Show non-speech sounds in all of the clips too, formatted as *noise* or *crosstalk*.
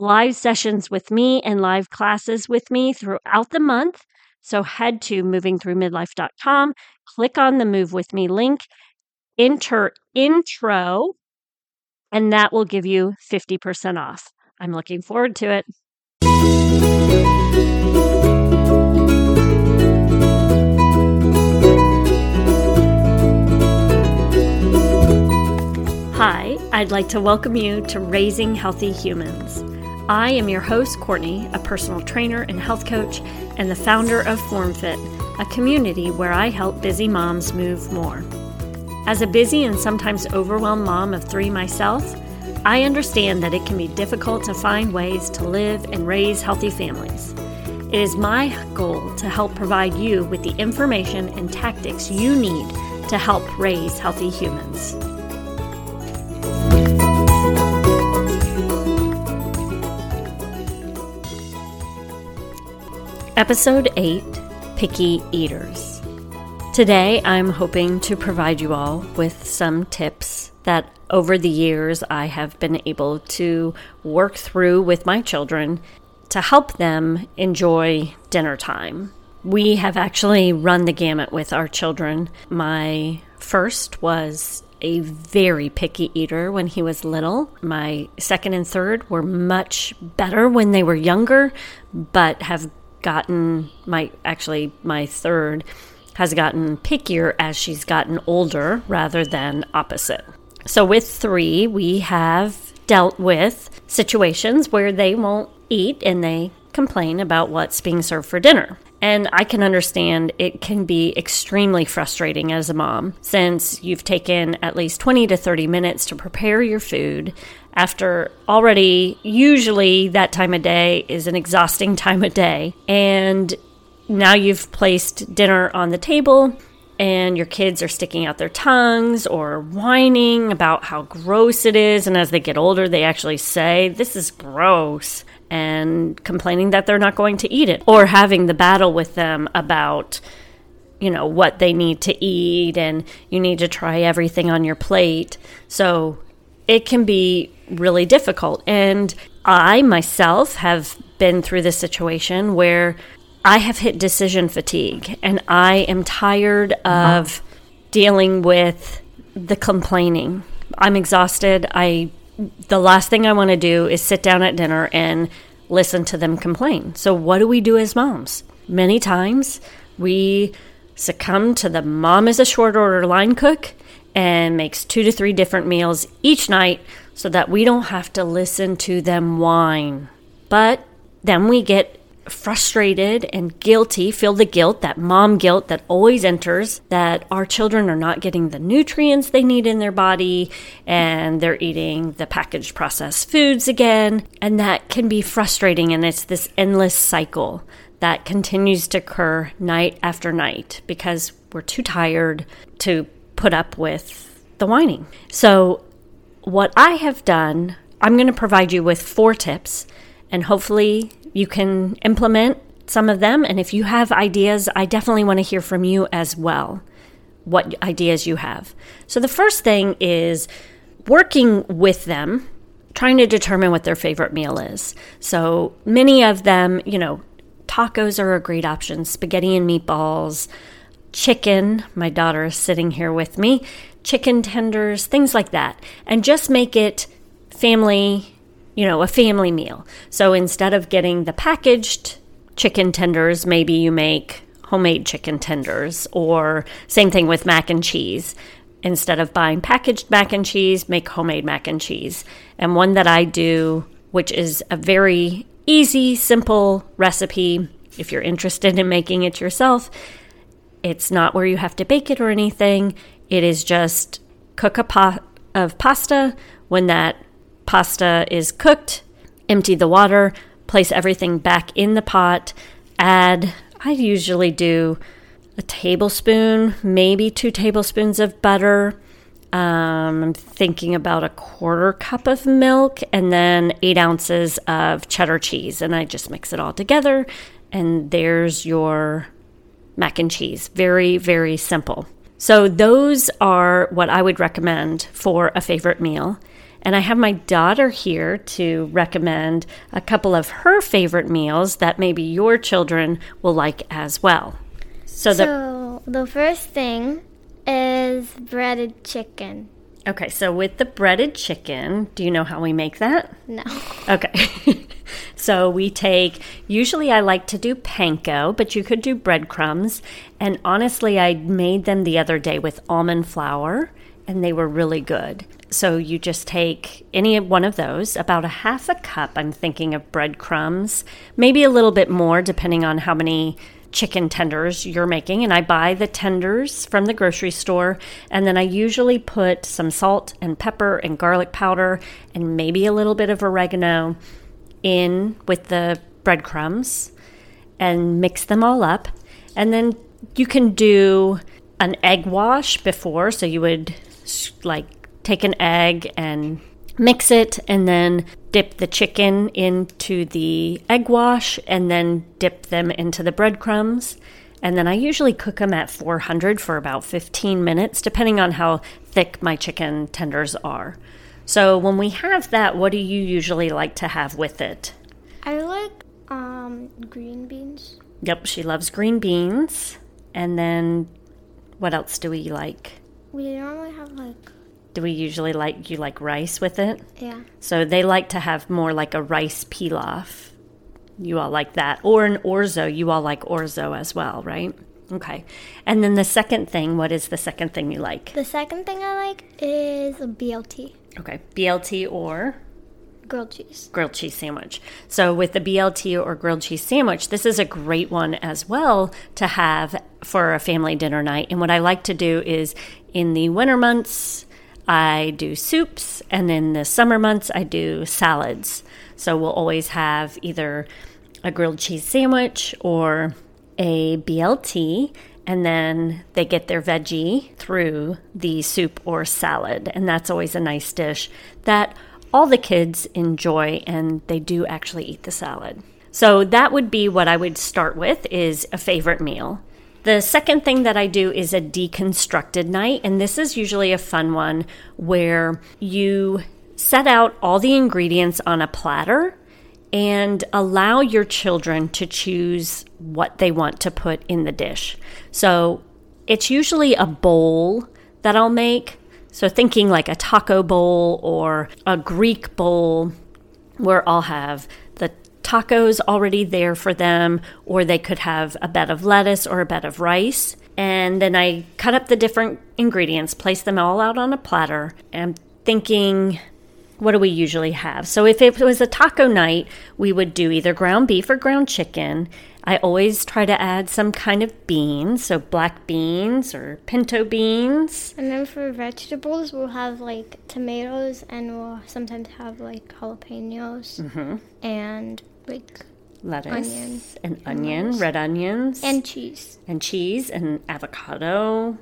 live sessions with me and live classes with me throughout the month. So head to movingthroughmidlife.com, click on the Move With Me link, enter intro, and that will give you 50% off. I'm looking forward to it. Hi, I'd like to welcome you to Raising Healthy Humans. I am your host, Courtney, a personal trainer and health coach, and the founder of FormFit, a community where I help busy moms move more. As a busy and sometimes overwhelmed mom of three myself, I understand that it can be difficult to find ways to live and raise healthy families. It is my goal to help provide you with the information and tactics you need to help raise healthy humans. Episode 8 Picky Eaters. Today, I'm hoping to provide you all with some tips that over the years I have been able to work through with my children to help them enjoy dinner time. We have actually run the gamut with our children. My first was a very picky eater when he was little. My second and third were much better when they were younger, but have gotten my actually my third has gotten pickier as she's gotten older rather than opposite. So with 3, we have dealt with situations where they won't eat and they complain about what's being served for dinner. And I can understand it can be extremely frustrating as a mom since you've taken at least 20 to 30 minutes to prepare your food after already, usually that time of day is an exhausting time of day. And now you've placed dinner on the table and your kids are sticking out their tongues or whining about how gross it is. And as they get older, they actually say, This is gross and complaining that they're not going to eat it, or having the battle with them about, you know, what they need to eat and you need to try everything on your plate. So it can be really difficult. And I myself have been through this situation where I have hit decision fatigue and I am tired of dealing with the complaining. I'm exhausted. I the last thing I want to do is sit down at dinner and listen to them complain. So, what do we do as moms? Many times we succumb to the mom is a short order line cook and makes two to three different meals each night so that we don't have to listen to them whine. But then we get frustrated and guilty, feel the guilt, that mom guilt that always enters, that our children are not getting the nutrients they need in their body and they're eating the packaged processed foods again. And that can be frustrating. And it's this endless cycle that continues to occur night after night because we're too tired to put up with the whining. So, what I have done, I'm going to provide you with four tips, and hopefully, you can implement some of them. And if you have ideas, I definitely want to hear from you as well. What ideas you have. So, the first thing is working with them, trying to determine what their favorite meal is. So, many of them, you know, tacos are a great option, spaghetti and meatballs, chicken. My daughter is sitting here with me, chicken tenders, things like that. And just make it family you know, a family meal. So instead of getting the packaged chicken tenders, maybe you make homemade chicken tenders, or same thing with mac and cheese. Instead of buying packaged mac and cheese, make homemade mac and cheese. And one that I do, which is a very easy, simple recipe, if you're interested in making it yourself, it's not where you have to bake it or anything. It is just cook a pot of pasta. When that pasta is cooked, empty the water, place everything back in the pot, add, I usually do a tablespoon, maybe two tablespoons of butter. Um, I'm thinking about a quarter cup of milk and then eight ounces of cheddar cheese. And I just mix it all together. And there's your mac and cheese. Very, very simple. So, those are what I would recommend for a favorite meal. And I have my daughter here to recommend a couple of her favorite meals that maybe your children will like as well. So, so the, the first thing is breaded chicken. Okay, so with the breaded chicken, do you know how we make that? No. Okay. *laughs* so we take, usually I like to do panko, but you could do breadcrumbs. And honestly, I made them the other day with almond flour, and they were really good. So you just take any one of those, about a half a cup, I'm thinking of breadcrumbs, maybe a little bit more depending on how many chicken tenders you're making. And I buy the tenders from the grocery store. And then I usually put some salt and pepper and garlic powder and maybe a little bit of oregano in with the breadcrumbs and mix them all up. And then you can do an egg wash before. So you would like take an egg and mix it and then dip the chicken into the egg wash and then dip them into the breadcrumbs. And then I usually cook them at 400 for about 15 minutes, depending on how thick my chicken tenders are. So when we have that, what do you usually like to have with it? I like um, green beans. Yep, she loves green beans. And then what else do we like? We normally have like do we usually like you like rice with it? Yeah. So they like to have more like a rice pilaf. You all like that. Or an orzo. You all like orzo as well, right? Okay. And then the second thing, what is the second thing you like? The second thing I like is a BLT. Okay. BLT or grilled cheese. Grilled cheese sandwich. So, with the BLT or grilled cheese sandwich, this is a great one as well to have for a family dinner night. And what I like to do is in the winter months, I do soups, and in the summer months, I do salads. So we'll always have either a grilled cheese sandwich or a BLT, and then they get their veggie through the soup or salad. And that's always a nice dish that all the kids enjoy, and they do actually eat the salad. So that would be what I would start with is a favorite meal. The second thing that I do is a deconstructed night, and this is usually a fun one where you set out all the ingredients on a platter and allow your children to choose what they want to put in the dish. So it's usually a bowl that I'll make. So thinking like a taco bowl or a Greek bowl where I'll have tacos already there for them, or they could have a bed of lettuce or a bed of rice. And then I cut up the different ingredients, place them all out on a platter, and thinking, what do we usually have? So if it was a taco night, we would do either ground beef or ground chicken. I always try to add some kind of beans, so black beans or pinto beans. And then for vegetables, we'll have like tomatoes and we'll sometimes have like jalapenos mm-hmm. and like lettuce onion. and onion, red onions, and cheese, and cheese, and avocado,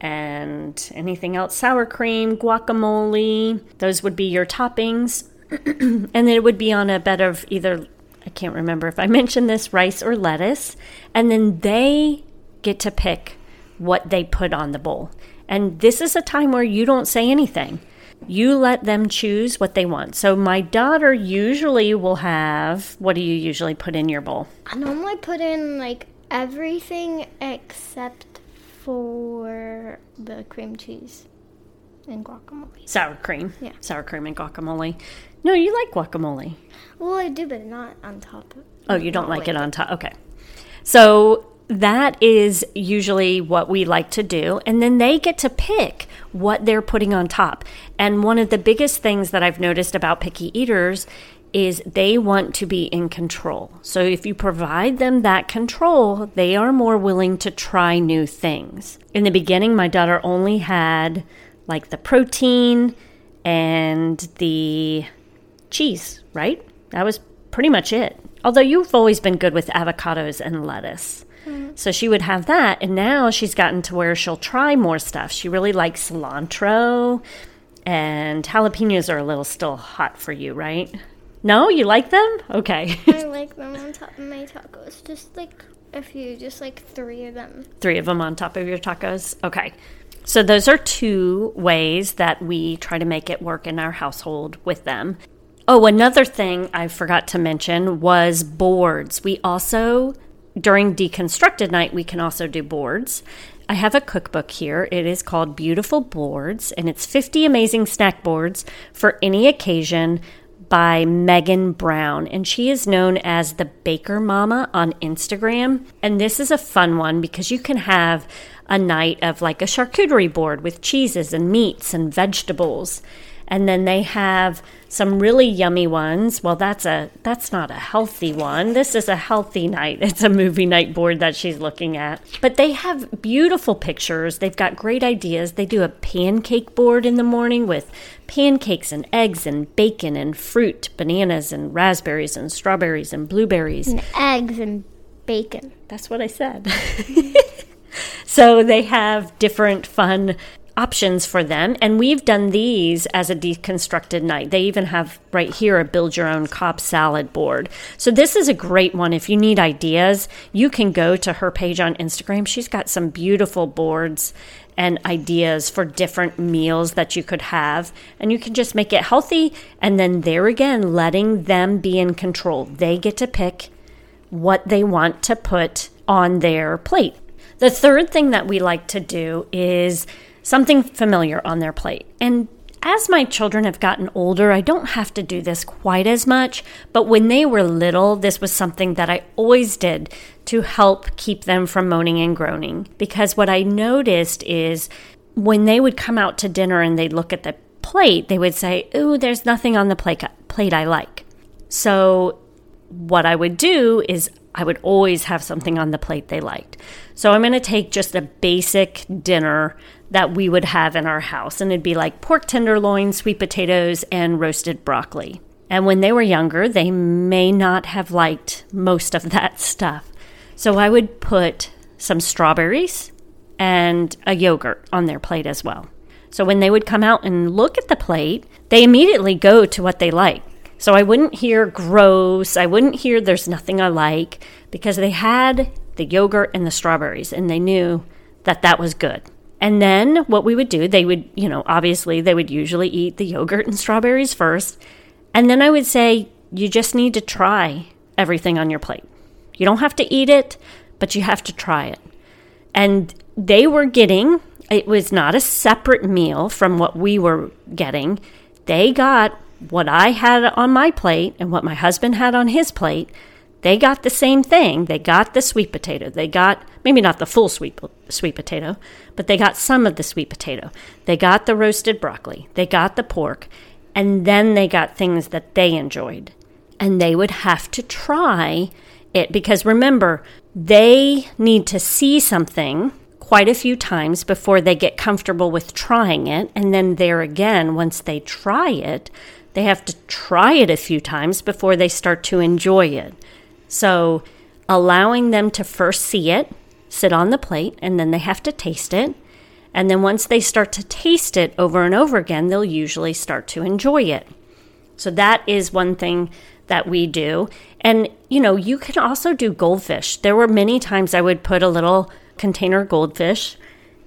and anything else sour cream, guacamole. Those would be your toppings. *clears throat* and then it would be on a bed of either, I can't remember if I mentioned this, rice or lettuce. And then they get to pick what they put on the bowl. And this is a time where you don't say anything you let them choose what they want. So my daughter usually will have what do you usually put in your bowl? I normally put in like everything except for the cream cheese and guacamole. Sour cream. Yeah. Sour cream and guacamole. No, you like guacamole. Well, I do, but not on top of Oh, you don't like it on top. Okay. So that is usually what we like to do. And then they get to pick what they're putting on top. And one of the biggest things that I've noticed about picky eaters is they want to be in control. So if you provide them that control, they are more willing to try new things. In the beginning, my daughter only had like the protein and the cheese, right? That was pretty much it. Although you've always been good with avocados and lettuce. Mm. So she would have that. And now she's gotten to where she'll try more stuff. She really likes cilantro and jalapenos are a little still hot for you, right? No, you like them? Okay. I *laughs* like them on top of my tacos. Just like a few, just like three of them. Three of them on top of your tacos? Okay. So, those are two ways that we try to make it work in our household with them. Oh, another thing I forgot to mention was boards. We also, during deconstructed night, we can also do boards. I have a cookbook here. It is called Beautiful Boards, and it's 50 amazing snack boards for any occasion by Maegan Brown, and she is known as the BakerMama on Instagram. And this is a fun one because you can have a night of like a charcuterie board with cheeses and meats and vegetables. And then they have some really yummy ones. Well, that's a that's not a healthy one. This is a healthy night. *laughs* It's a movie night board that she's looking at. But they have beautiful pictures. They've got great ideas. They do a pancake board in the morning with pancakes and eggs and bacon and fruit, bananas and raspberries and strawberries and blueberries. And eggs and bacon. That's what I said. *laughs* so they have different fun options for them. And we've done these as a deconstructed night. They even have right here a build your own Cobb salad board. So this is a great one. If you need ideas, you can go to her page on Instagram. She's got some beautiful boards and ideas for different meals that you could have. And you can just make it healthy. And then there again, letting them be in control. They get to pick what they want to put on their plate. The third thing that we like to do is something familiar on their plate. And as my children have gotten older, I don't have to do this quite as much, but when they were little, this was something that I always did to help keep them from moaning and groaning. Because what I noticed is when they would come out to dinner and they'd look at the plate, they would say, Ooh, there's nothing on the plate, plate I like. So, what I would do is I would always have something on the plate they liked. So, I'm going to take just a basic dinner that we would have in our house. And it'd be like pork tenderloin, sweet potatoes, and roasted broccoli. And when they were younger, they may not have liked most of that stuff. So I would put some strawberries and a yogurt on their plate as well. So when they would come out and look at the plate, they immediately go to what they like. So I wouldn't hear gross, I wouldn't hear there's nothing I like because they had the yogurt and the strawberries and they knew that that was good. And then what we would do, they would, you know, obviously they would usually eat the yogurt and strawberries first. And then I would say, you just need to try everything on your plate. You don't have to eat it, but you have to try it. And they were getting, it was not a separate meal from what we were getting. They got what I had on my plate and what my husband had on his plate. They got the same thing. They got the sweet potato. They got maybe not the full sweet sweet potato, but they got some of the sweet potato. They got the roasted broccoli. They got the pork, and then they got things that they enjoyed. And they would have to try it because remember, they need to see something quite a few times before they get comfortable with trying it, and then there again once they try it, they have to try it a few times before they start to enjoy it. So, allowing them to first see it, sit on the plate, and then they have to taste it. And then once they start to taste it over and over again, they'll usually start to enjoy it. So, that is one thing that we do. And, you know, you can also do goldfish. There were many times I would put a little container goldfish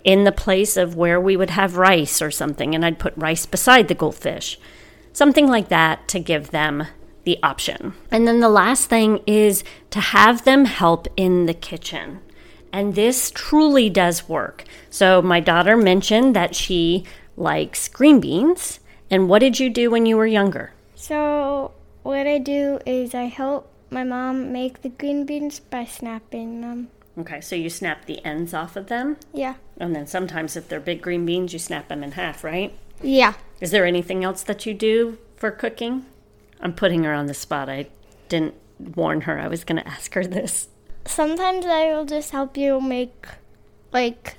in the place of where we would have rice or something, and I'd put rice beside the goldfish. Something like that to give them the option. And then the last thing is to have them help in the kitchen. And this truly does work. So, my daughter mentioned that she likes green beans. And what did you do when you were younger? So, what I do is I help my mom make the green beans by snapping them. Okay, so you snap the ends off of them, Yeah. and then sometimes if they're big green beans, you snap them in half, right? Yeah. Is there anything else that you do for cooking? I'm putting her on the spot. I didn't warn her I was going to ask her this. Sometimes I will just help you make, like,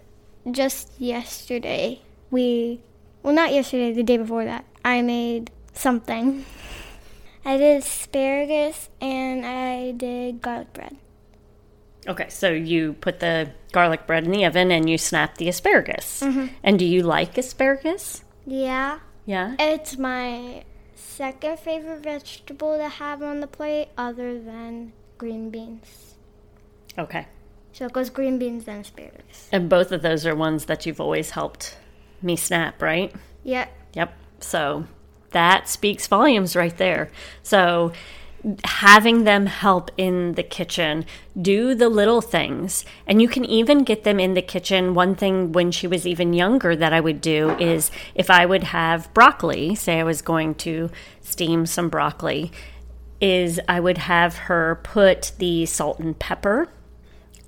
just yesterday, we, well, not yesterday, the day before that, I made something. I did asparagus and I did garlic bread. Okay, so you put the garlic bread in the oven and you snap the asparagus. Mm-hmm. And do you like asparagus? Yeah. Yeah. It's my second favorite vegetable to have on the plate other than green beans. Okay. So it goes green beans then asparagus. And both of those are ones that you've always helped me snap, right? Yep. Yep. So that speaks volumes right there. So having them help in the kitchen, do the little things. And you can even get them in the kitchen. One thing when she was even younger that I would do is if I would have broccoli, say I was going to steam some broccoli, is I would have her put the salt and pepper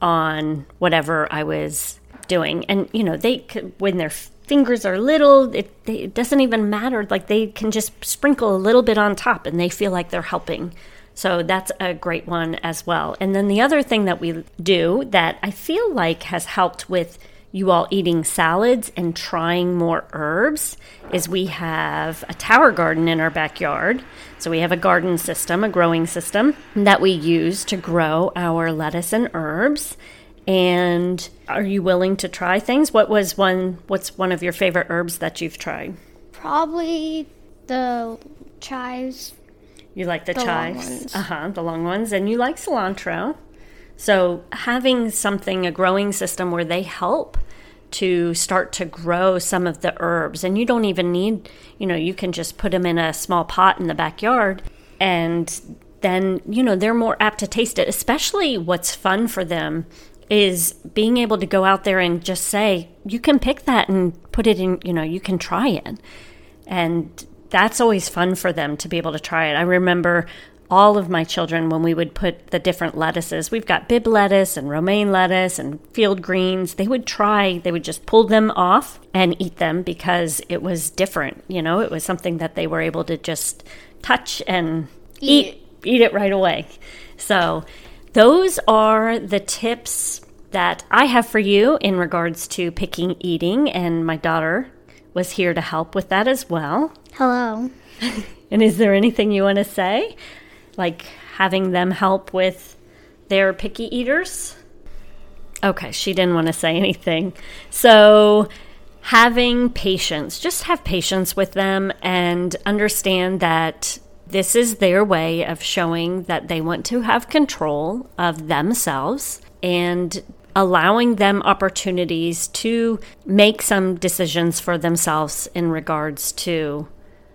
on whatever I was doing. And, you know, they could, when their fingers are little, it, they, it doesn't even matter. Like they can just sprinkle a little bit on top and they feel like they're helping. So that's a great one as well. And then the other thing that we do that I feel like has helped with you all eating salads and trying more herbs is we have a tower garden in our backyard. So we have a garden system, a growing system that we use to grow our lettuce and herbs. And are you willing to try things? What was one what's one of your favorite herbs that you've tried? Probably the chives. You like the, The long chives? Uh-huh, the long ones and you like cilantro. So having something a growing system where they help to start to grow some of the herbs and you don't even need, you know, you can just put them in a small pot in the backyard and then, you know, they're more apt to taste it. Especially what's fun for them is being able to go out there and just say, you can pick that and put it in, you know, you can try it. And that's always fun for them to be able to try it. I remember all of my children when we would put the different lettuces. We've got Bibb lettuce and romaine lettuce and field greens. They would try, they would just pull them off and eat them because it was different. You know, it was something that they were able to just touch and Eat. eat eat it right away. So, those are the tips that I have for you in regards to picking eating and my daughter was here to help with that as well. Hello. *laughs* And is there anything you want to say? Like having them help with their picky eaters? Okay, she didn't want to say anything. So, having patience, just have patience with them and understand that this is their way of showing that they want to have control of themselves and allowing them opportunities to make some decisions for themselves in regards to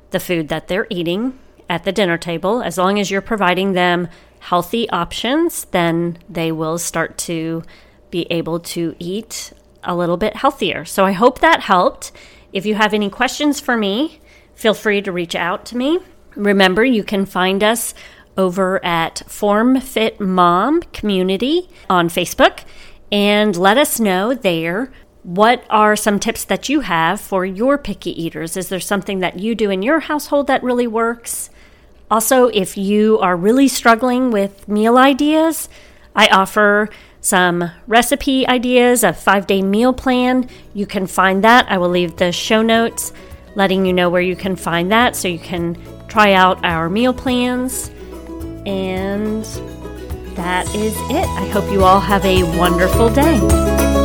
the food that they're eating at the dinner table. As long as you're providing them healthy options, then they will start to be able to eat a little bit healthier. So I hope that helped. If you have any questions for me, feel free to reach out to me. Remember, you can find us over at Form Fit Mom Community on Facebook and let us know there what are some tips that you have for your picky eaters. Is there something that you do in your household that really works? Also, if you are really struggling with meal ideas, I offer some recipe ideas, a five day meal plan. You can find that. I will leave the show notes letting you know where you can find that so you can try out our meal plans. And that is it. I hope you all have a wonderful day.